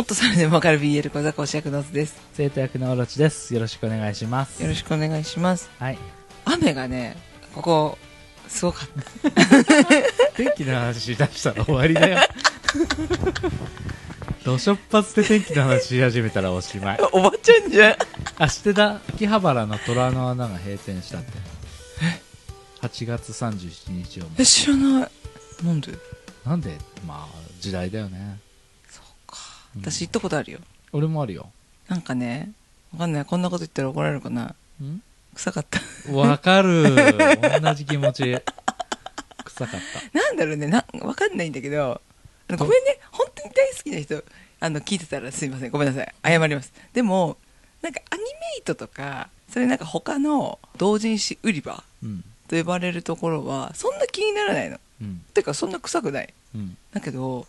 もっとそれでもわかる BL 小坂役の図です。生徒役のオロチです。よろしくお願いします。よろしくお願いします。はい。雨がね、ここ、すごかっ天気の話しだしたら終わりだよ。土初発で天気の話し始めたらおしまい。た。おばちゃんじゃん。あ、知ってた秋葉原の虎の穴が閉店したって。8月37日をもえ、知らない。なんで？なんで？まあ、時代だよね。私行ったことあるよ。俺もあるよ。なんかね、わかんない。こんなこと言ったら怒られるかな。ん？臭かった。わかる。同じ気持ち。臭かっなんだろうね、なわかんないんだけど、あのごめんね、本当に大好きな人、あの、聞いてたらすいません。ごめんなさい。謝ります。でも、なんかアニメイトとか、それなんか他の同人誌売り場た。うん。と呼ばれるところは、そんな気にならないの。うん。てか、そんな臭くない。うん。だけど、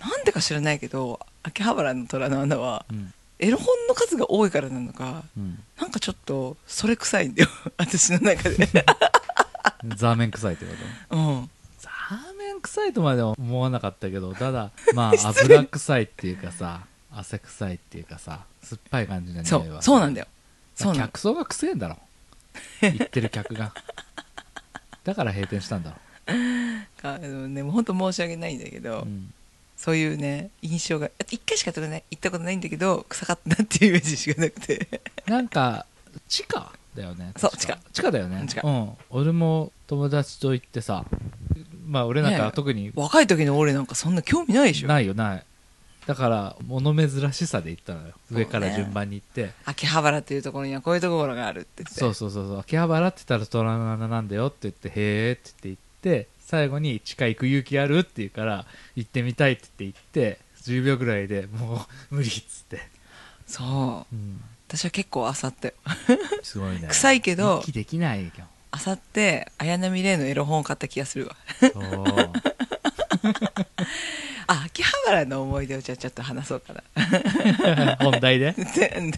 なんでか知らないけど、秋葉原の虎の穴は、うん。エロ本の数が多いからなのか、うん。なんかちょっと、それ臭いんだよ。私の中で。ザーメン臭いってこと？うん。ザーメン臭いとまでは思わなかったけど、ただ、まあ、油臭いっていうかさ、汗臭いっていうかさ、酸っぱい感じのそ匂いうは。そうなんだよ。そう客層が臭いんだろ。言ってる客が。だから閉店したんだろ。かあのね、もう本当申し訳ないんだけど、うん。そういうね、印象が、あ一回しか行ったことない行ったことないんだけど、臭かったなっていうイメージしかなくて。なんか、地下だよね。そう確か地地下だよね。地下うん。俺も友達と行ってさ、まあ俺なんねえか特に若い時の俺なんかそんな興味ないでしょ。ないよ、ない。だから、物珍しさで行ったのよ。上から順番に行って。秋葉原っていうところにはこういうところがあるって言って。そうそうそうそう秋葉原って言ったら虎の穴なんだよって言ってへーって言って行って最後に地下行く勇気あるって言うから行ってみたいって言って行って10秒ぐらいでもう無理っつって、そう。うん、私は結構あさってよ。すごいね臭いけど息できないよあさって、綾波レイのエロ本を買った気がするわ。そう あ、秋葉原の思い出をじゃあちょっと話そうかな。本題で？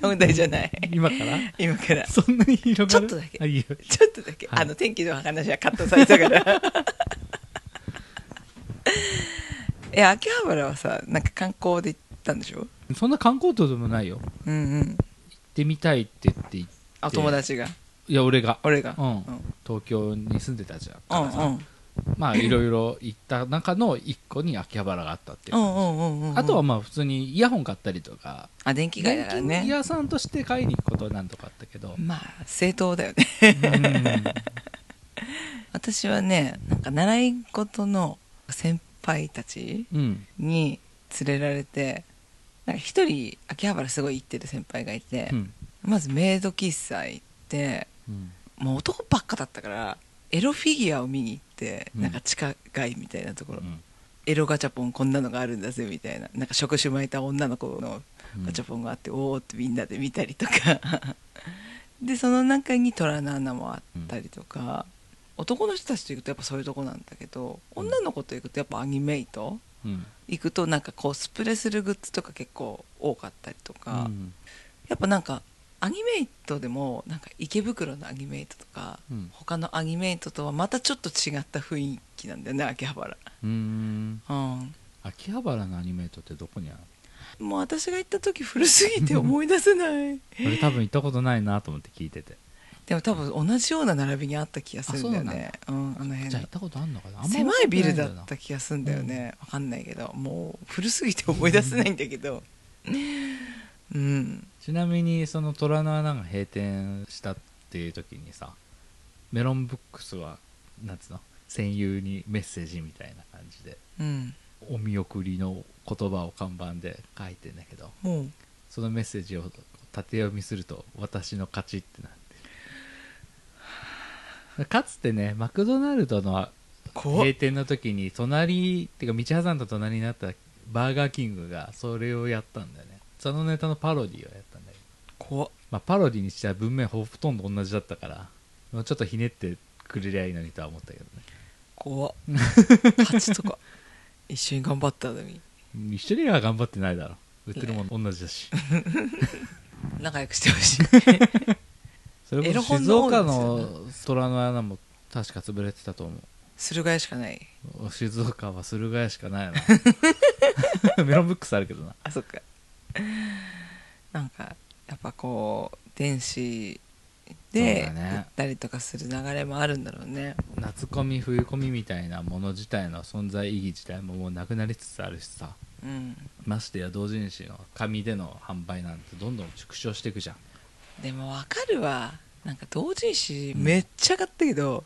問題じゃない。今から？今から。そんなに広がる？ちょっとだけちょっとだけ、はいあの天気の話はカットされたから。え、秋葉原はさ、なんか観光で行ったんでしょ？そんな観光地でもないよ行うんうん。ってみたいって言って行ってあ、友達が？いや俺が俺が？うんうん。東京に住んでたじゃんうんからさうん。まあいろいろ行った中の一個に秋葉原があったっていううんうんうんうん。あとは、まあ普通にイヤホン買ったりとか、あ、電気街だから電気ね。屋さんとして買いに行くことは何とかあったけど、まあ、正当だよね。うん 私はね、なんか習い事の先輩たちうん、に連れられて、なんか一人秋葉原すごい行ってる先輩がいて、うん、まずメイド喫茶行って、うん、もう男ばっかだったから、エロフィギュアを見に行って、うん。なんか地下街みたいなところ、うん。エロガチャポンこんなのがあるんだぜみたいな、なんか触手巻いた女の子のうんガチャポンがあって、おーってみんなで見たりとか。でその中に虎の穴もあったりとか、男の人たちと行くとやっぱそういうとこなんだけど女の子と行くとやっぱアニメイトうん、行くとなんかこうスプレーするグッズとか結構多かったりとか、うん。やっぱなんかアニメイトでもなんか池袋のアニメイトとか、うん。他のアニメイトとはまたちょっと違った雰囲気なんだよね秋葉原。うーん。うん。秋葉原のアニメートってどこにあるもう私が行った時古すぎて思い出せない。俺多分行ったことないなと思って聞いててでも多分同じような並びにあった気がするんだよね。うんあの辺の。じゃあ行ったことあんのかな？狭いビルだっ覚た気がするんだよね、わかんないけど。もう古すぎて思い出せないんだけど。うん。ちなみにその虎の穴が閉店したっていう時にさメロンブックスはなんつうの？戦友にメッセージみたいな感じでうん。お見送りの言葉を看板で書いてんだけどもう。そのメッセージを縦読みすると私の勝ちってなってるかつてねマクドナルドの閉店の時に隣っていうか道挟んだ隣になったバーガーキングがそれをやったんだよね。そのネタのパロディをやったんだけど、怖っ。まあ、パロディにしては文面ほとんど同じだったからもうちょっとひねってくれりゃいいのにとは思ったけどね。怖っ。8とか。一緒に頑張ったのに。一緒には頑張ってないだろ。売ってるもん同じだし。仲良くしてほしいそれこそ静岡の虎の穴も確か潰れてたと思駿河屋しかない。う静岡は駿河屋しかないな。メロンブックスあるけどな。あそっか。なんかやっぱこう電子で売ったりとかする流れもあるんだろうね。夏コミ冬コミみたいなもの自体の存在意義自体ももうなくなりつつあるしさ。うん。ましてや同人誌の紙での販売なんてどんどん縮小していくじゃんでもわかるわ。なんか同人誌めっちゃ買ったけど、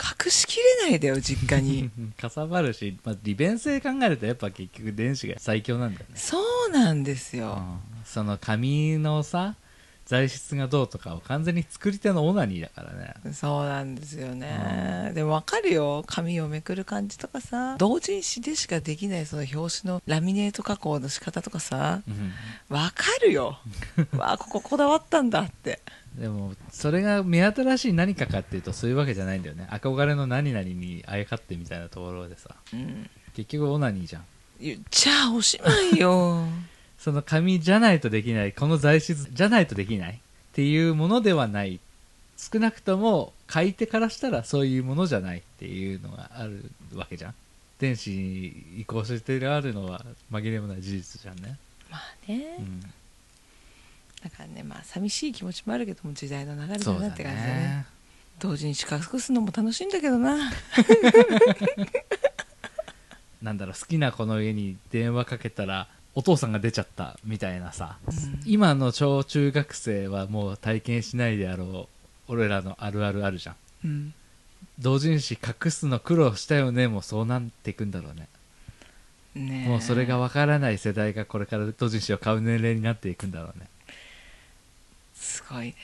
隠しきれないだよ実家に。かさばるし、まあ、利便性考えるとやっぱ結局電子が最強なんだよね、そうなんですよ、うん。その紙のさ材質がどうとかを完全に作り手のオナニーだからね。そうなんですよね、でもわかるよ。紙をめくる感じとかさ。同人誌でしかできないその表紙のラミネート加工の仕方とかさ。うん。わかるよ。わあこここだわったんだって。でもそれが目新しい何かかっていうとそういうわけじゃないんだよね。憧れの何々にあやかってみたいなところでさ。うん。結局オナニーじゃん。言っちゃおしまいよ その紙じゃないとできないこの材質じゃないとできないっていうものではない。少なくとも買い手からしたらそういうものじゃないっていうのがあるわけじゃん。電子に移行してあるのは紛れもない事実じゃんね、まあね、うん、だからねまあ寂しい気持ちもあるけども時代の流れだだなって感じだね。ね。同時に資格すのも楽しいんだけどな。なんだろう好きな子の家に電話かけたらお父さんが出ちゃったみたいなさ、うん。今の小中学生はもう体験しないであろう俺らのあるあるあるじゃん。うん。同人誌隠すの苦労したよねもうそうなっていくんだろうね。ねえ。もうそれがわからない世代がこれから同人誌を買う年齢になっていくんだろうね。すごいね。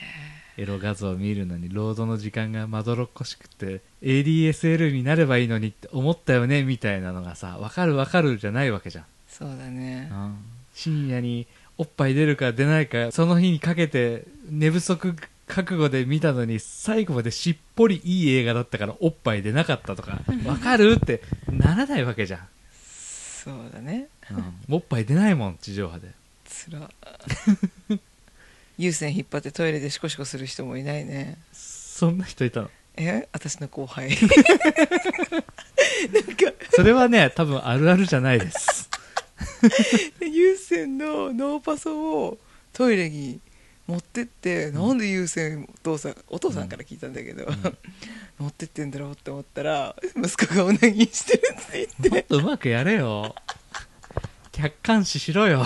エロ画像を見るのにロードの時間がまどろっこしくて ADSL になればいいのにって思ったよねみたいなのがさわかるわかるじゃないわけじゃん、そうだね。うん深夜におっぱい出るか出ないかその日にかけて寝不足覚悟で見たのに最後までしっぽりいい映画だったからおっぱい出なかったとかわかるってならないわけじゃん、そうだね。うん。おっぱい出ないもん地上波で。つら。有線引っ張ってトイレでシコシコする人もいないね。そんな人いたの？え私の後輩。それはね多分あるあるじゃないです有線のノーパソをトイレに持ってって、なんで有線お父さんお父さんから聞いたんだけど、持ってってんだろうって思ったら息子がおなぎしてるって言って。もっとうまくやれよ。客観視しろよ。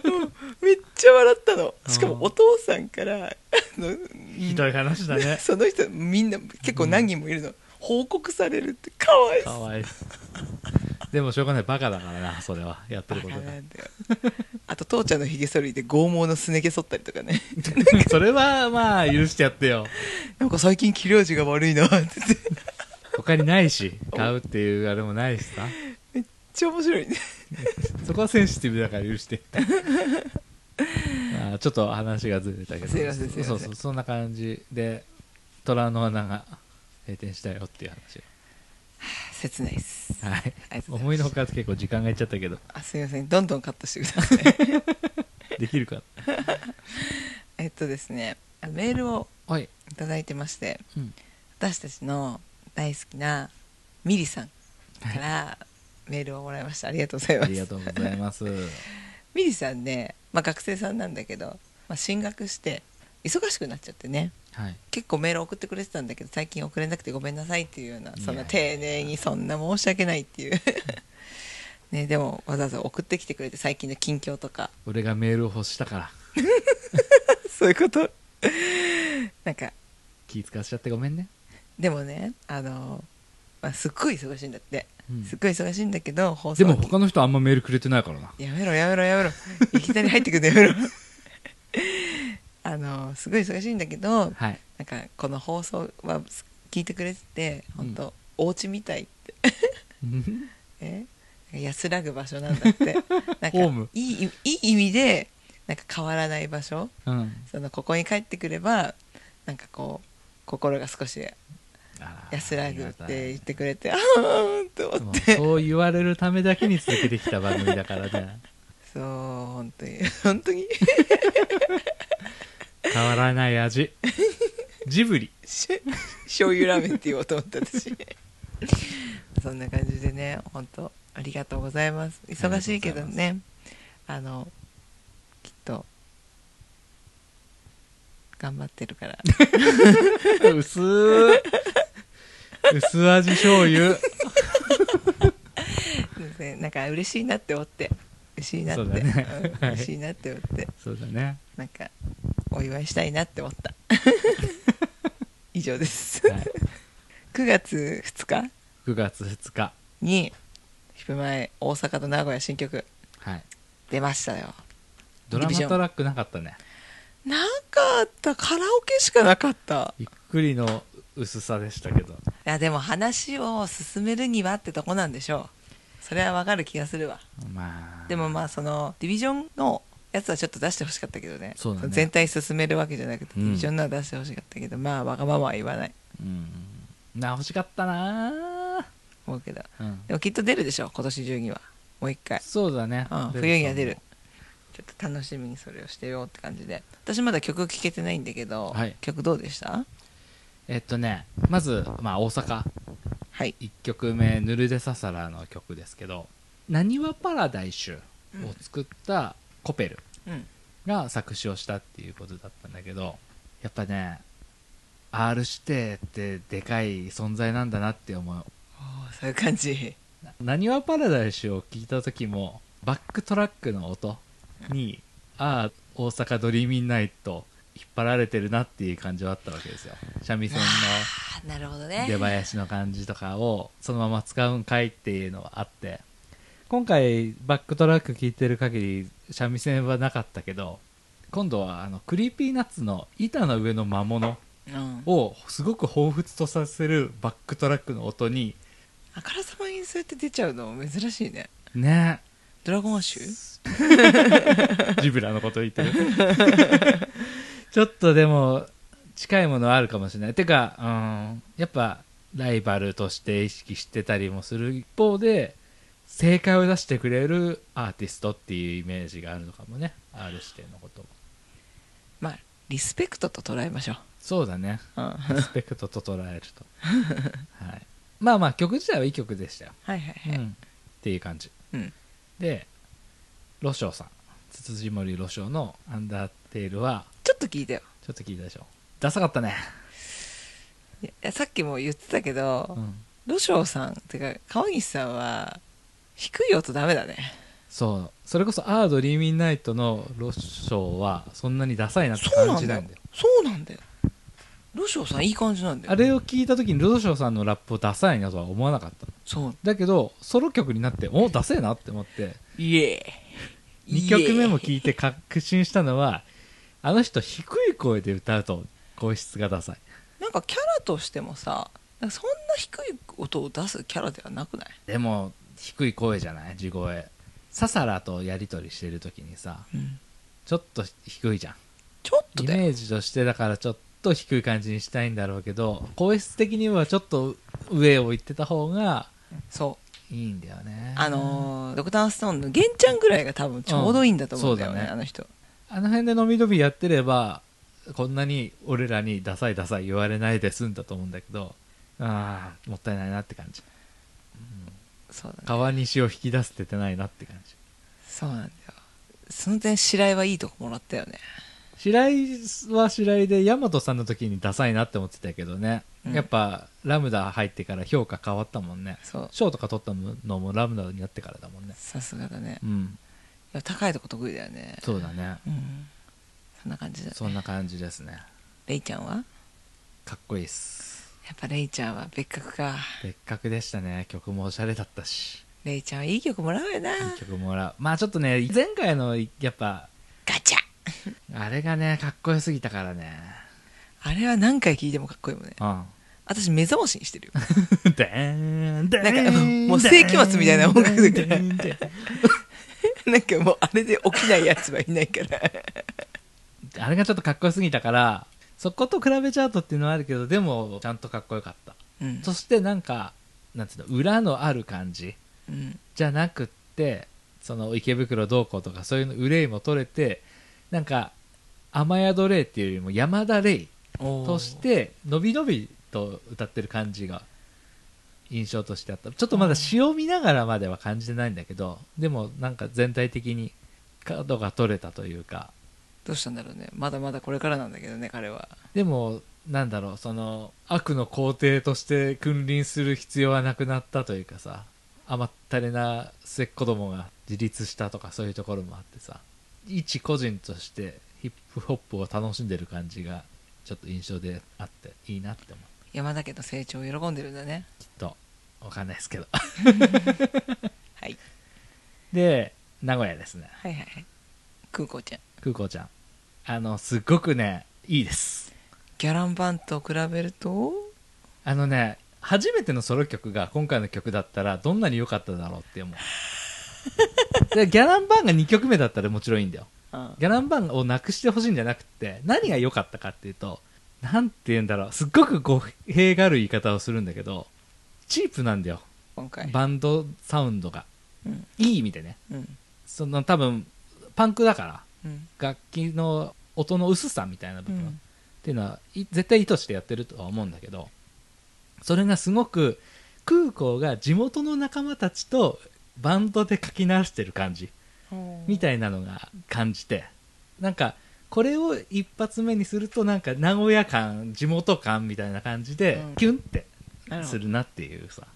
めっちゃ笑ったの。うん。しかもお父さんからひどい話だね。その人みんな結構何人もいるの、報告されるってかわいそう。かわいそうでもしょうがない。バカだからなそれは。やってることが。あと父ちゃんのひげ剃りで剛毛のすね毛剃ったりとかね。それはまあ許してやってよ。なんか最近切れ味が悪いなって。他にないし買うっていうあれもないしさ。ちゃ面白いね。そこはセンシティブだから許して。ま あちょっと話がずれたけど。すいませんそうそうそんな感じで虎の穴が閉店したよっていう話切ないです。はい。思いのほか結構時間がいっちゃったけど。あすいません。どんどんカットしてくださいできるか えっとですねメールをはい、いただいてましてうん、私たちの大好きなミリさんからメールをもらいました。ありがとうございます。ありがとうございます。ミリさんね、まあ、学生さんなんだけど、まあ、進学して忙しくなっちゃってね。はい。結構メール送ってくれてたんだけど最近送れなくてごめんなさいっていうようなそんな丁寧にそんな申し訳ないっていう。ねでもわざわざ送ってきてくれて最近の近況とか。俺がメールを欲したから。そういうこと？なんか気使わしちゃってごめんね、でもねあの、まあ、すっごい忙しいんだって、うん。すっごい忙しいんだけど放で送も他の人あんまメールくれてないからな。やめろやめろやめろ。いきなり入ってくるのやめろあのすごい忙しいんだけどはい。なんかこの放送は聞いてくれてて本当、お家みたいって。え？安らぐ場所なんだって。なんかいいいい意味でなんか変わらない場所。うん。そのここに帰ってくればなんかこう心が少しあ安らぐって言ってくれてあーと思って。そう言われるためだけに続けてきた番組だからね。そう本当に。本当に？変わらない味。ジブリ。し醤油ラーメンって言おうと思った私。そんな感じでね本当ありがとうございます。忙しいけどね。あのと頑張ってるから。薄ー薄味醤油。なんか嬉しいなって思って。嬉しいなって、そうだね。うんはい嬉しいなって思って。そうだね。なんかお祝いしたいなって思った。以上です。はい。9月2日？9月2日。にヒップマイ大阪と名古屋新曲。はい。出ましたよ。ドラマトラックなかったね。なかった。カラオケしかなかった。びっくりの薄さでしたけど。いやでも話を進めるにはってとこなんでしょう。それはわかる気がするわ。まあ。でもまあそのディビジョンのやつはちょっと出してほしかったけどね。そうだね。の全体進めるわけじゃなくて、うん。ディビジョンのは出してほしかったけどまあわがままは言わない。うん。な欲しかったな思うけど。ーうん。でもきっと出るでしょ今年中には。もう一回、そうだね。うん、冬には出る。ちょっと楽しみにそれをしてよって感じで。私まだ曲聴けてないんだけど、はい。曲どうでした？えっとねまず、まあ、大阪。はい。1曲目「ヌルデササラ」の曲ですけど「なにわパラダイシュ」を作ったコペルうん。が作詞をしたっていうことだったんだけどやっぱね R 指定ってでかい存在なんだなって思う。そういう感じ。なにわパラダイシュを聞いた時もバックトラックの音に「ああ大阪 Dreamin' Night」引っ張られてるなっていう感じはあったわけですよ。三味線の出囃子の感じとかをそのまま使うんかいっていうのはあって今回バックトラック聴いてる限り三味線はなかったけど今度はあの Creepy Nuts の板の上の魔物うん。をすごく彷彿とさせるバックトラックの音にあからさまにそうやって出ちゃうの珍しいね。ね。 Dragon Ash？Zeebra のこと言ってる。ちょっとでも近いものあるかもしれない。てか、うん、やっぱライバルとして意識してたりもする一方で正解を出してくれるアーティストっていうイメージがあるのかもね。R 指定のことも。まあリスペクトと捉えましょそうだね。う、うん、はいリスペクトと捉えると、はい、まあまあ曲自体はいい曲でしたよ、はいはい、うん、っていう感じ。うん。でロショウさん。辻森ロショウの「アンダーテール」は？ちょっと聞いたよ。ちょっと聞いたでしょ。ダサかったね、いやさっきも言ってたけど、うん、ロショウさんってか川岸さんは低い音ダメだね。そう。それこそ「アードリーミンナイト」のロショウはそんなにダサいなってそうなんだよ。感じないんだ。よそうなんだよ。ロショウさんいい感じなんだよ。あれを聞いた時にロショウさんのラップをダサいなとは思わなかった。そう。だけどソロ曲になっておダセえなって思って。イエーイ2曲目も聞いて確信したのはあの人低い声で歌うと声質がダサい。なんかキャラとしてもさそんな低い音を出すキャラではなくない？でも低い声じゃない？地声。ササラとやり取りしてる時にさうん。ちょっと低いじゃん。ちょっとイメージとしてだからちょっと低い感じにしたいんだろうけど声質的にはちょっと上を行ってた方がそう。いいんだよね。あのードクターストーンの玄ちゃんぐらいが多分ちょうどいいんだと思うんだよね,、うんね。あの人。あの辺で伸び伸びやってればこんなに俺らにダサいダサい言われないで済んだと思うんだけどああもったいないなって感じそうだね。川西を引き出せててないなって感じ。そうなんだよ。その点白井はいいとこもらったよね。白井は白井で大和さんの時にダサいなって思ってたけどね、うん。やっぱラムダ入ってから評価変わったもんね。そう。賞とか取ったのもラムダになってからだもんね。さすがだね。いうん。や高いとこ得意だよね。そうだね。うん。そんな感じだね。そんな感じですね。レイちゃんは？やかっこいいっすっぱレイちゃんは別格か。別格でしたね。曲もおしゃれだったし。レイちゃんはいい曲もらうよな。いい曲もらう。まあちょっとね前回のやっぱガチャ。あれがねかっこよすぎたからね。あれは何回聴いてもかっこいいもんね。うん。私目覚ましにしてるよ。なんかもう世紀末みたいな音楽だから なんかもうあれで起きないやつはいないから。あれがちょっとかっこよすぎたからそこと比べちゃうとっていうのはあるけどでもちゃんとかっこよかった。うん。そしてなんかなんつうの裏のある感じうん。じゃなくってその池袋どうこうとかそういうの憂いも取れてなんか雨宿レイっていうよりも山田レイとしてのびのびと歌ってる感じが印象としてあった。ちょっとまだ詩を見ながらまでは感じてないんだけどでもなんか全体的に角が取れたというかどうしたんだろうね。まだまだこれからなんだけどね彼は。でもなんだろうその悪の皇帝として君臨する必要はなくなったというかさ甘ったれな末っ子供が自立したとかそういうところもあってさ一個人としてヒップホップを楽しんでる感じがちょっと印象であっていいなって思う。山田家の成長を喜んでるんだね。きっとわかんないですけど。はい。で名古屋ですね。はいはいはい。空港ちゃん空港ちゃん。あのすっごくねいいです。ギャランバンと比べると？あのね初めてのソロ曲が今回の曲だったらどんなに良かっただろうって思う。でギャランバンが2曲目だったらもちろんいいんだよ。うんギャランバンをなくしてほしいんじゃなくて何が良かったかっていうとなんて言うんだろう。すっごく語弊がある言い方をするんだけどチープなんだよ。今回。バンドサウンドが。うん。いい意味でね。うん。その多分パンクだから。うん楽器の音の薄さみたいな部分、うん。っていうのはい絶対意図してやってるとは思うんだけどそれがすごく空港が地元の仲間たちとバンドで書き直してる感じみたいなのが感じてなんかこれを一発目にするとなんか名古屋感地元感みたいな感じでうん。キュンってするなっていうさ。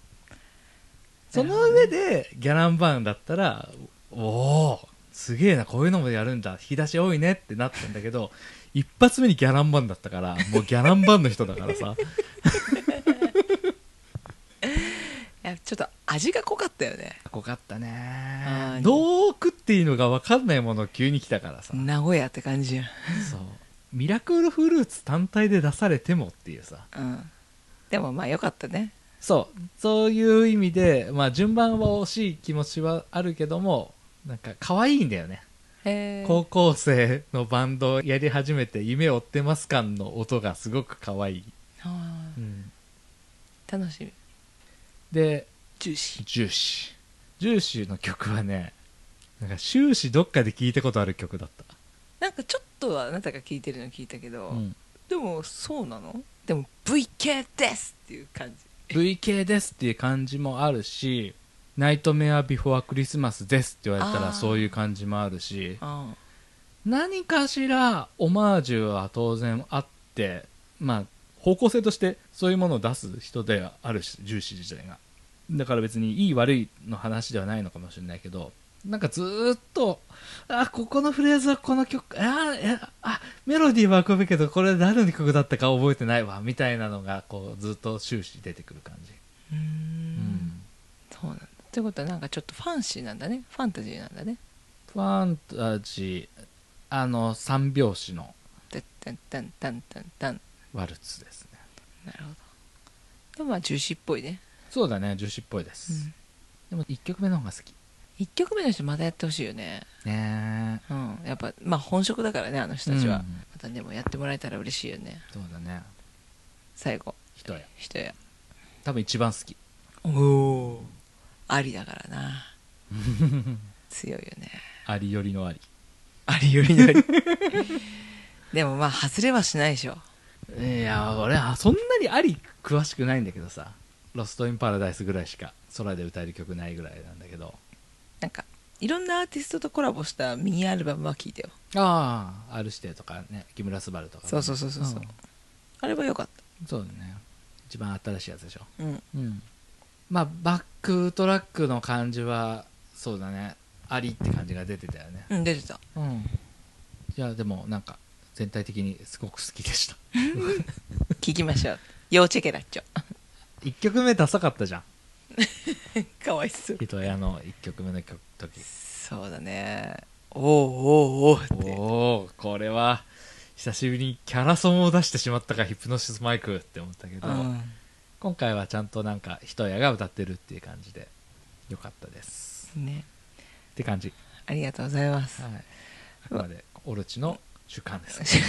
その上でギャランバンだったらおおすげえなこういうのもやるんだ。引き出し多いねってなったんだけど一発目にギャランバンだったからもうギャランバンの人だからさ。いやちょっと味が濃かったよね。濃かったあねーどう食っていいのか分かんないもの急に来たからさ。名古屋って感じやそう。ミラクルフルーツ単体で出されてもっていうさ。うん。でもまあよかったね。そう。そういう意味で、まあ、順番は惜しい気持ちはあるけどもなんか可愛いんだよね。高校生のバンドをやり始めて夢を追ってます感の音がすごく可愛い、あうん、ー楽しみ。でジューシー。ジューシー。ジューシーの曲はねなんか終始どっかで聴いたことある曲だった、なんかちょっとはあなたが聞いてるの聞いたけど、うん、でもそうなの？でも VK ですっていう感じ。VK ですっていう感じもあるしナイトメアビフォアクリスマスですって言われたらそういう感じもあるしあ何かしらオマージュは当然あってまあ方向性としてそういうものを出す人ではあるし重視自体が。だから別にいい悪いの話ではないのかもしれないけどなんかずーっとあここのフレーズはこの曲ああメロディーは浮かぶけどこれ誰の曲だったか覚えてないわみたいなのがこうずっと終始出てくる感じ。うーん。うん。そうなんだってことはなんかちょっとファンシーなんだね。ファンタジーなんだね。ファンタジーあの三拍子のタンタンタンタンタンタン。ワルツですね。なるほど。でもまあ重視っぽいね、そうだね重視っぽいです、でも1曲目の方が好き。1曲目の人またやってほしいよね。ねえうん。やっぱまあ本職だからねあの人たちは、うん。またでもやってもらえたら嬉しいよね。そうだね。最後。人や。人や。多分一番好き。おおありだからな。強いよね。ありよりのあり。ありよりのあり。でもまあ外れはしないでしょ。いや俺はそんなにあり詳しくないんだけどさ「ロスト・イン・パラダイス」ぐらいしか空で歌える曲ないぐらいなんだけど。なんかいろんなアーティストとコラボしたミニアルバムは聴いてよ。ああ R 指定とかね木村昴とかね、そうそうそうそうそう。ん。あれはよかっそうだね。一番新しいやつでしょ。たうん。うんまあバックトラックの感じはそうだね。ありって感じが出てたよね。うん出てた。うん。いやでもなんか全体的にすごく好きでした。聞きましょう。要チェケラッチョ。1曲目ダサかったじゃん。かわいそう。人屋の1曲目の曲。時そうだね。おおおうおおおこれは久しぶりにキャラソンを出してしまったかヒプノシスマイクって思ったけど、うん今回はちゃんとなんか人屋が歌ってるっていう感じでよかったです。ね。って感じ、ありがとうございます。はい、あくまでオルチの主観です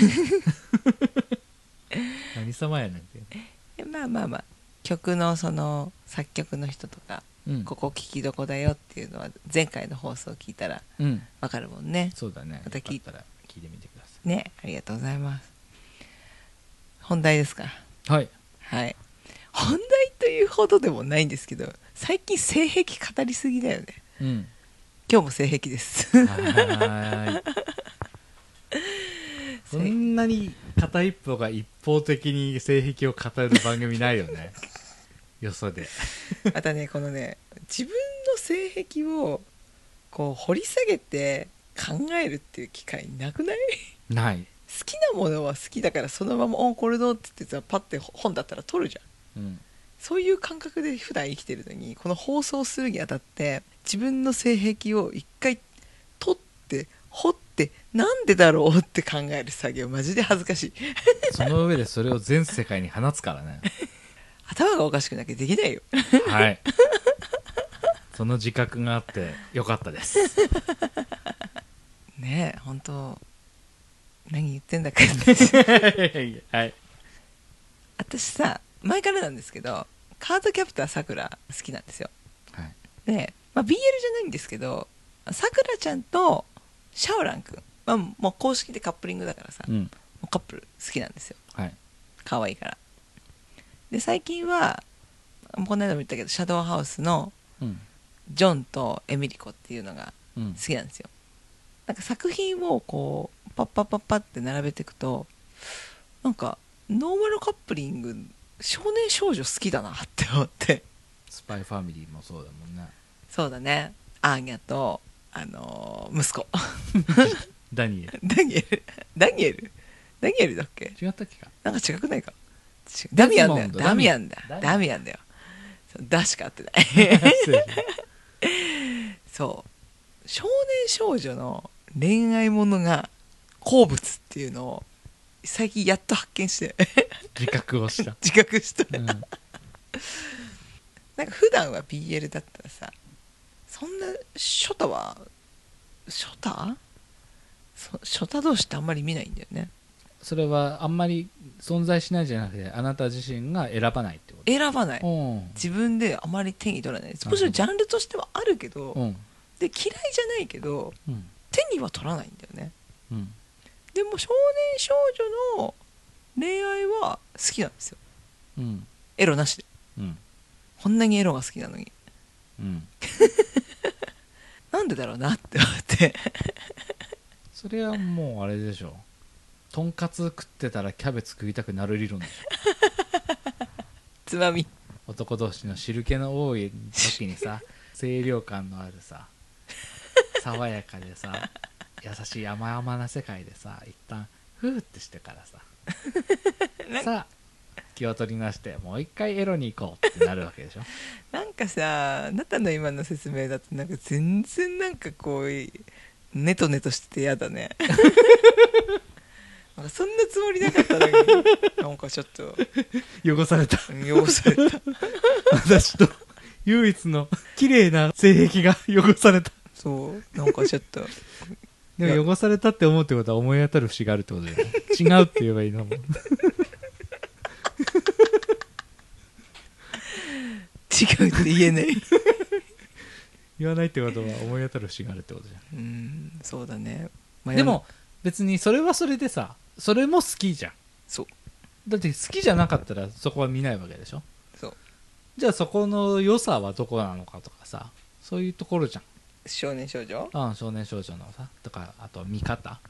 何様やねんってまあまあまあ。曲のその作曲の人とか、うん。ここ聞きどこだよっていうのは前回の放送を聞いたらうん。わかるもんね。そうだね。また聞いたら聞いてみてくださねありがとうございます。本題ですか？いはい。はい本題というほどでもないんですけど最近性癖語りすぎだよね。うん。今日も性癖です。そんなに片一方が一方的に性癖を語る番組ないよね。よそで。またねこのね自分の性癖をこう掘り下げて考えるっていう機会なくない？ない、好きなものは好きだからそのまま「おこれどう?」って言ってさパッて本だったら取るじゃんうん、そういう感覚で普段生きてるのにこの放送するにあたって自分の性癖を一回取って掘ってなんでだろうって考える作業マジで恥ずかしい。その上でそれを全世界に放つからね。頭がおかしくなきゃできないよ。はい。その自覚があってよかったです。ねえ本当何言ってんだか はい。私さ前からなんですけどカードキャプターさくら好きなんですよ。はい。で、まあ、BL じゃないんですけどさくらちゃんとシャオランくん、まあ、もう公式でカップリングだからさ、もうん。うカップル好きなんですよ。はい。可愛いから。で最近はこの間も言ったけどシャドウハウスのうん。ジョンとエミリコっていうのがうん。好きなんですよ。なんか作品をこうパッパッパッパって並べていくとなんかノーマルカップリング少年少女好きだなって思って。スパイファミリーもそうだもんねそうだね。アーニャとあのー息子。ダニエル。ダニエル。ダニエル？ダニエルだっけ？違ったっけか？なんか違くないか？違う。ダミアンだよ。デズモンド。ダミアンだダミアン。ダミアンだよ。そうダしか合ってない。そう。少年少女の恋愛ものが好物っていうのを最近やっと発見して自覚をした、自覚した。うん、なんか普段は BL だったらさそんなショタはショタそショタ同士ってあんまり見ないんだよね。それはあんまり存在しないじゃなくてあなた自身が選ばないってこと？選ばない。うん。自分であまり手に取らない。もちろんジャンルとしてはあるけど、うん。で嫌いじゃないけどうん。手には取らないんだよね。うん。でも少年少女の恋愛は好きなんですよ。うん。エロなしで。うん。こんなにエロが好きなのに。うん。なんでだろうなって思って。それはもうあれでしょ。とんかつ食ってたらキャベツ食いたくなる理論でしょ。つまみ。男同士の汁気の多い時にさ清涼感のあるさ爽やかでさ優しい甘々な世界でさ一旦フーってしてからさ さあ気を取りなしてもう一回エロに行こうってなるわけでしょ？なんかさあなたの今の説明だとなんか全然なんかこうネトネトしてて嫌だね。なんかそんなつもりなかったのになんかちょっと。汚された。汚された。私と唯一の綺麗な性癖が汚された。そうなんかちょっとでも汚されたって思うってことは思い当たる節があるってことだよね。違うって言えばいいのもん。違うって言えない。言わないってことは思い当たる節があるってことじゃん。うんそうだね、まあでも別にそれはそれでさそれも好きじゃん。そう。だって好きじゃなかったらそこは見ないわけでしょ？そう。じゃあそこの良さはどこなのかとかさそういうところじゃん少年少女？ああ少年少女のさ。とかあと見方。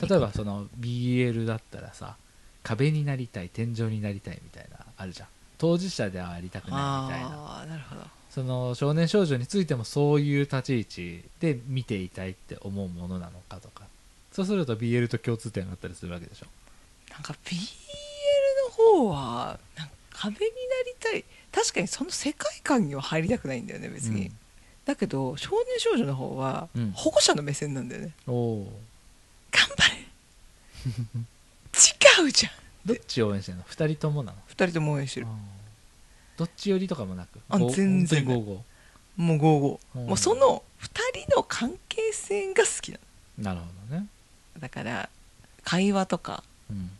例えばその BL だったらさ壁になりたい天井になりたいみたいなあるじゃん。当事者ではありたくないみたいな。ああなるほど。その少年少女についてもそういう立ち位置で見ていたいって思うものなのかとか。そうすると BL と共通点があったりするわけでしょ。なんか BL の方はなんか壁になりたい。確かにその世界観には入りたくないんだよね別に、うんだけど少年少女の方はうん。保護者の目線なんだよね、おお頑張れ。違うじゃん。どっち応援してんの？2人ともなの？二人とも応援してる。どっち寄りとかもなく？あご全然ゴーゴもうゴーゴーうん。もうその二人の関係性が好きなーなるほどね。のだから会話とかうん。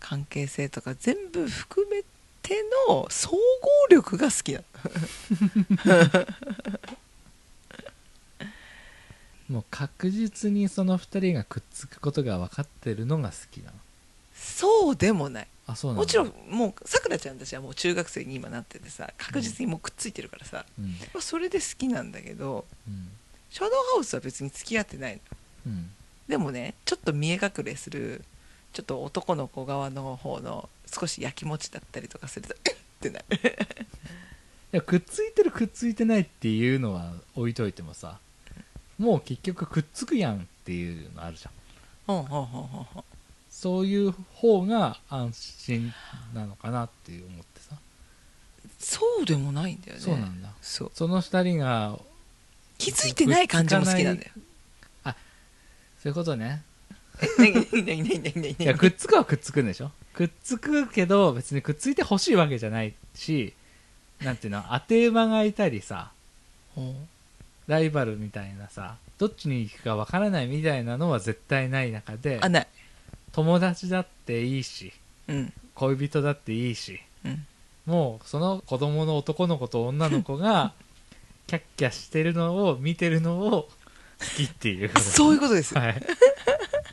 関係性とか全部含めての総合力が好きなの もう確実にその2人がくっつくことが分かってるのが好きなの。そうでもない。あそうなのもちろんもうさくらちゃんたちはもう中学生に今なっててさ確実にもうくっついてるからさ、うん。まあそれで好きなんだけどうん。シャドウハウスは別に付き合ってないの。うん。でもねちょっと見え隠れするちょっと男の子側の方の少し焼きもちだったりとかするとえっ！ってなる。いやくっついてるくっついてないっていうのは置いといてもさもう結局くっつくやんっていうのあるじゃん。ほんほそういう方が安心なのかなっていう思ってさ、そうでもないんだよね。そうなんだ。そう。その二人が気づいてない感じも好きなんだよそういうことね。何何何何何何？いやくっつくはくっつくんでしょ。くっつくけど別にくっついてほしいわけじゃないしなんていうの当て馬がいたりさライバルみたいなさどっちに行くかわからないみたいなのは絶対ない中であない。友達だっていいしうん。恋人だっていいしうん。もうその子供の男の子と女の子が キャッキャしてるのを見てるのを好きっていう そういうことです。はい。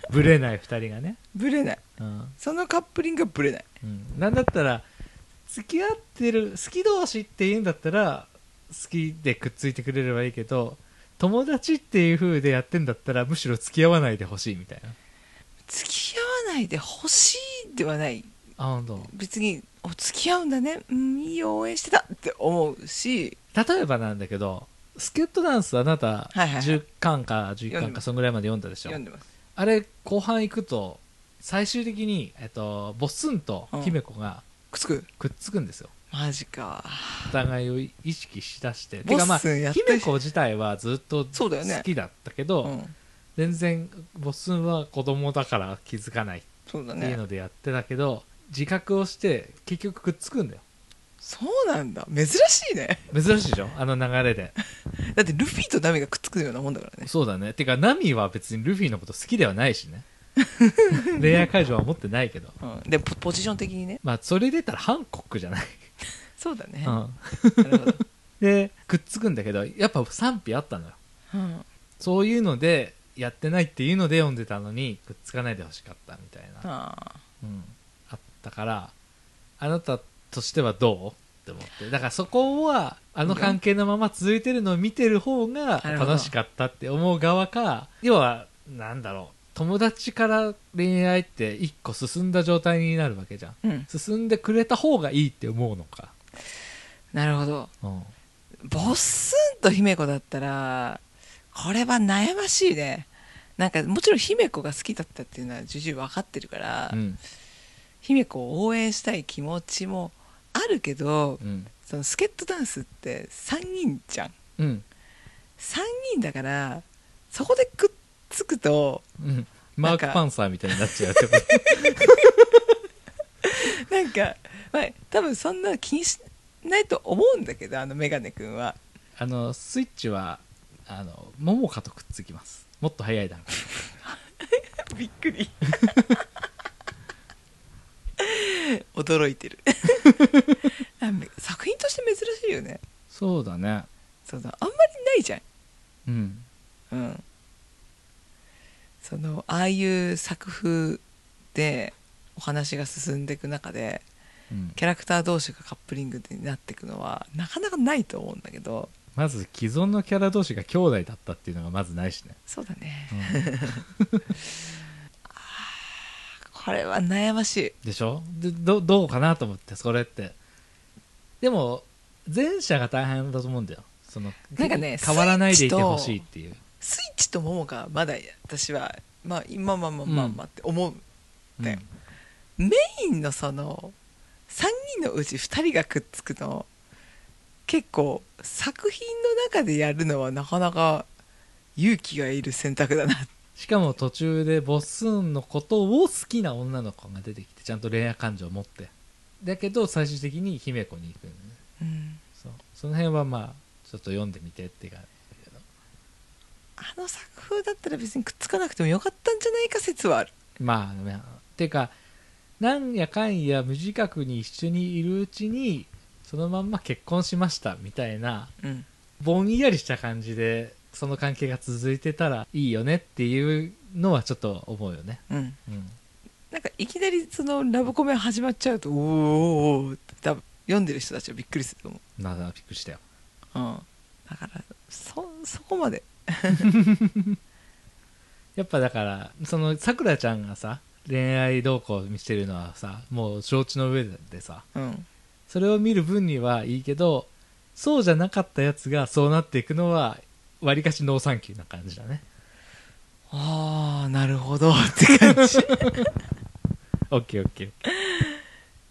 ブレない二人がね、ブレない。うん。そのカップリングはブレない。うん、なんだったら付き合ってる好き同士っていうんだったら好きでくっついてくれればいいけど友達っていう風でやってんだったらむしろ付き合わないでほしいみたいな。付き合わないでほしいではない。あ本当。別にお付き合うんだね。うんいいよ応援してたって思うし。例えばなんだけどスケットダンスあなたはいはいはい。10巻か11巻かそんぐらいまで読んだでしょ。読んでます。あれ後半行くと最終的に、えっと、ボッスンと姫子がくっつく？くっつくんですよ、マジか。お互いを意識しだして。てかまあ姫子自体はずっと好きだったけど、うん。全然ボッスンは子供だから気づかないっていうのでやってたけど、自覚をして結局くっつくんだよ。そうなんだ。珍しいね。珍しいでしょ？あの流れで。だってルフィとナミがくっつくようなもんだからね。そうだね。てかナミは別にルフィのこと好きではないしね。恋愛解除は持ってないけど。うん、でポポジション的にね。まあそれで言ったらハンコックじゃない、そうだね、うん、でくっつくんだけどやっぱ賛否あったのよ。うん、そういうのでやってないっていうので読んでたのにくっつかないでほしかったみたいな、あうん、あったからあなたとしてはどうって思って。だからそこはあの関係のまま続いてるのを見てる方が楽しかったって思う側か要はなんだろう友達から恋愛って一個進んだ状態になるわけじゃん。ーうん。進んでくれた方がいいって思うのか、なるほど。うん、ボッスンと姫子だったらこれは悩ましいね。なんかもちろん姫子が好きだったっていうのは重々分かってるから、うん。姫子を応援したい気持ちもあるけどうん。そのスケットダンスって3人じゃん。うん。3人だからそこでくっつくとうん。マーク・パンサーみたいになっちゃうってこと なんか、まあ、多分そんな気にしないと思うんだけどあのメガネ君は。あのスイッチはあの桃花とくっつきます。もっと早い段階。びっくり。驚いてる。作品として珍しいよね。そうだね。そうだ。あんまりないじゃん。うん。うん。そのああいう作風でお話が進んでいく中でうん。キャラクター同士がカップリングになっていくのはなかなかないと思うんだけど。まず既存のキャラ同士が兄弟だったっていうのがまずないしね、そうだね。うん。これは悩ましい。でしょ？でどどうかなと思ってそれって。でも前者が大変だと思うんだよ。そのなんかね変わらないでいてほしいっていう。スイッチとモモがまだ私はまあ今まあまあまあまあって思う、だよメインのその3人のうち2人がくっつくの結構作品の中でやるのはなかなか勇気がいる選択だな。しかも途中でボッスンのことを好きな女の子が出てきてちゃんと恋愛感情を持って。だけど最終的に姫子に行くんね。うん。そう。その辺はまあちょっと読んでみてって感じだけど。あの作風だったら別にくっつかなくてもよかったんじゃないか説はある。まあまあ。ていうかなんやかんや無自覚に一緒にいるうちにそのまんま結婚しましたみたいなうん。ぼんやりした感じでその関係が続いてたらいいよねっていうのはちょっと思うよね。うん。うん。なんかいきなりそのラブコメ始まっちゃうとおーおーって多分読んでる人たちはびっくりすると思なあびっくりしたよ。う、うん、だからそそこまで。やっぱだからそのさくらちゃんがさ恋愛動向をしてるのはさもう承知の上でさ。うん。それを見る分にはいいけどそうじゃなかったやつがそうなっていくのはわりかしノーサンキューな感じだね。ああなるほど。って感じ。オッケーオッケー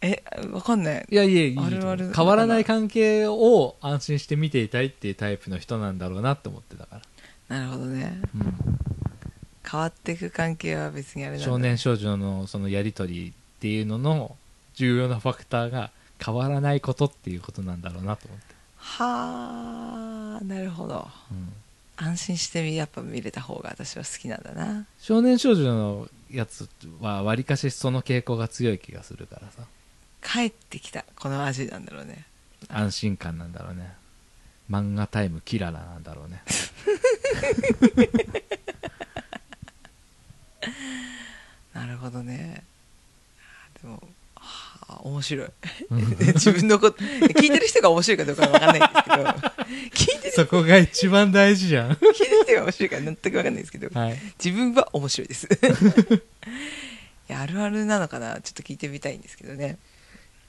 えわかんない。いやいやいいあるある。変わらない関係を安心して見ていたいっていうタイプの人なんだろうなって思ってたから、なるほどね。うん変わっていく関係は別にあれなんだ少年少女のそのやり取りっていうのの重要なファクターが変わらないことっていうことなんだろうなと思って、はあなるほど。うん。安心してやっぱ見れた方が私は好きなんだな。少年少女のやつはわりかしその傾向が強い気がするからさ。帰ってきた。この味なんだろうね。安心感なんだろうね。漫画タイムキララなんだろうね なるほどね。あでもはあ面白い。うん。自分のこと聞いてる人が面白いかどうかは分かんないんですけど。聞いてるそこが一番大事じゃん。聞いてる人が面白いか全く分かんないですけど。はい。自分は面白いです。いやあるあるなのかな？ちょっと聞いてみたいんですけどね。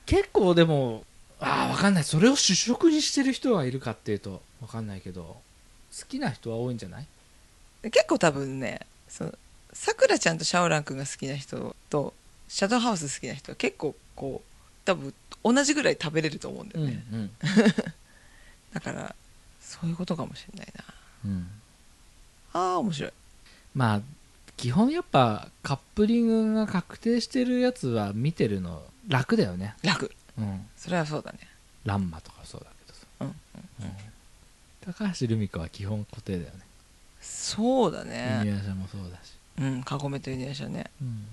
結構でもああ分かんない。それを主食にしてる人がいるかっていうと分かんないけど好きな人は多いんじゃない？結構多分ねそのさくらちゃんとシャオラン君が好きな人とシャドウハウス好きな人は結構こう多分同じぐらい食べれると思うんだよね、うん だからそういうことかもしれないな。うん。ああ面白い。まあ基本やっぱカップリングが確定してるやつは見てるの楽だよね。楽。うん。それはそうだね。ランマとかそうだけどさ、うんうん。高橋留美子は基本固定だよね。そうだね。アシャもそうだし、うんカゴメとユニアシャね。うん、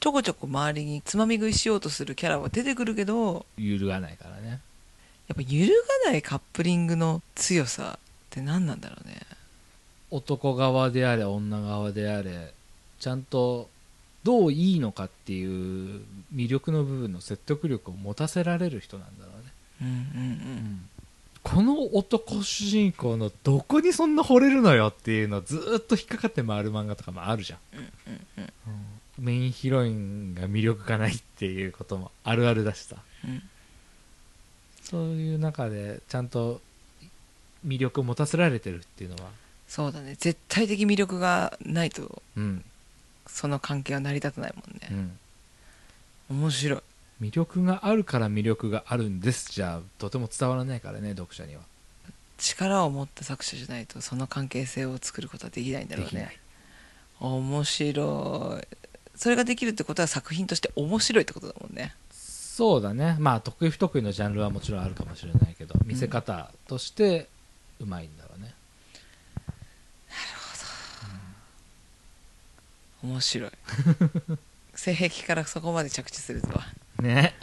ちょこちょこ周りにつまみ食いしようとするキャラは出てくるけど揺るがないからね。やっぱ揺るがないカップリングの強さって何なんだろうね。男側であれ女側であれちゃんとどういいのかっていう魅力の部分の説得力を持たせられる人なんだろうね、うん。うんこの男主人公のどこにそんな惚れるのよっていうのずーっと引っかかって回る漫画とかもあるじゃん、うんうんうんメインヒロインが魅力がないっていうこともあるあるだしさ。うんそういう中でちゃんと魅力を持たせられてるっていうのは。そうだね。絶対的魅力がないとうん、その関係は成り立たないもんうね、ん、面白い魅力があるから魅力があるんです。じゃとても伝わらないからね読者には。力を持った作者じゃないとその関係性を作ることはできないんだろうね。面白い。それができるってことは作品として面白いってことだもんね。そうだね。まあ得意不得意のジャンルはもちろんあるかもしれないけど見せ方としてうまいんだろうね、面白い。性癖からそこまで着地するとはね。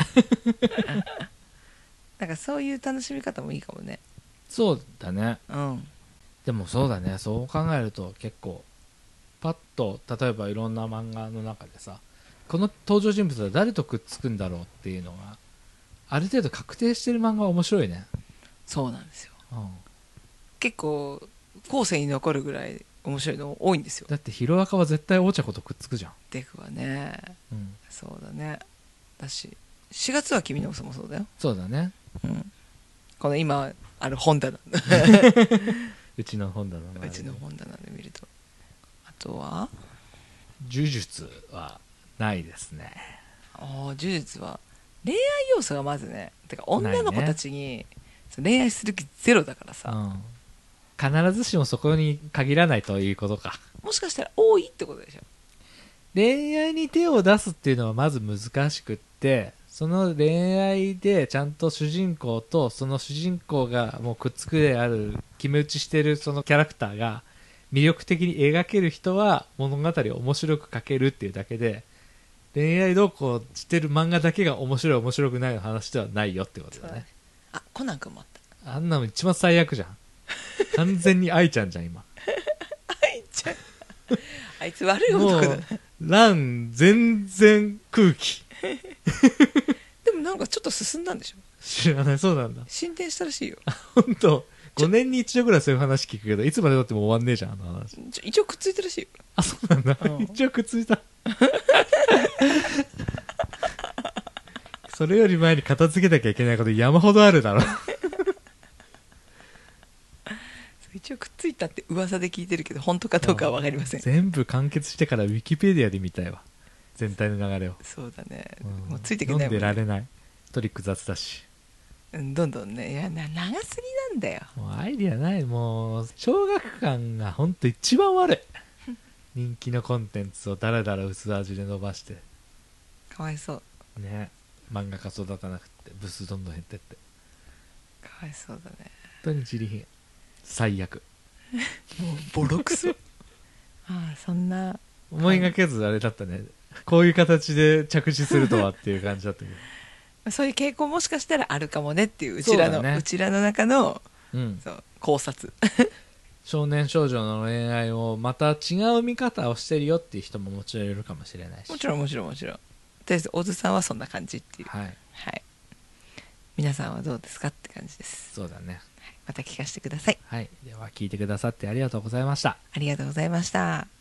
なんかそういう楽しみ方もいいかもね。そうだね。うん。でもそうだね。そう考えると結構パッと例えばいろんな漫画の中でさこの登場人物は誰とくっつくんだろうっていうのがある程度確定してる漫画は面白いね、そうなんですよ。うん、結構後世に残るぐらい面白いの多いんですよだってヒロアカは絶対お茶子とくっつくじゃん、デクはねうん、そうだねだし4月は君の嘘もそうだよ、そうだね。うん、この今ある本棚。うちの本棚のうちの本棚で見ると。あとは？呪術はないですね。ああ呪術は恋愛要素がまずね。てか女の子たちに、そう恋愛する気ゼロだからさ、うん。必ずしもそこに限らないということか。もしかしたら多いってことでしょ恋愛に手を出すっていうのはまず難しくってその恋愛でちゃんと主人公とその主人公がもうくっつくである決め打ちしてるそのキャラクターが魅力的に描ける人は物語を面白く描けるっていうだけで恋愛動向してる漫画だけが面白い面白くないの話ではないよってことだね。あコナン君もあった。あんなの一番最悪じゃん。完全に愛ちゃんじゃん今。あいちゃん。あいつ悪い男もだうラン全然空気。でもなんかちょっと進んだんでしょ？知らない。そうなんだ。進展したらしいよ。本当。5年に一度ぐらいそういう話聞くけどいつまでたっても終わんねえじゃんあの話。ちょ一応くっついてるらしいよ。あそうなんだ、うん。一応くっついた。それより前に片付けなきゃいけないこと山ほどあるだろそう一応くっついたって噂で聞いてるけど本当かどうかは分かりません。全部完結してからウィキペディアで見たいわ。全体の流れを、そうだね、うん。もうついていけないもんね。られない。トリック雑だし。うんどんどんね。いやな長すぎなんだよ。もうアイディアない。もう小学館がほんと一番悪い。人気のコンテンツをだらだら薄味で伸ばして。かわいそう。ね。漫画家育たなくて部数どんどん減ってって。かわいそうだね。本当に自利品最悪。もうボロクソ。ああそんな。思いがけずあれだったね。こういう形で着地するとはっていう感じだったけど。そういう傾向もしかしたらあるかもねっていううちらのう,、そうちらの中のうん。そう考察。少年少女の恋愛をまた違う見方をしてるよっていう人ももちろんいるかもしれないし。もちろんもちろんもちろん。とりあえず小津さんはそんな感じっていう。はい。はい。皆さんはどうですかって感じです。そうだねまた聞かせてください。はい。では聞いてくださってありがとうございました。ありがとうございました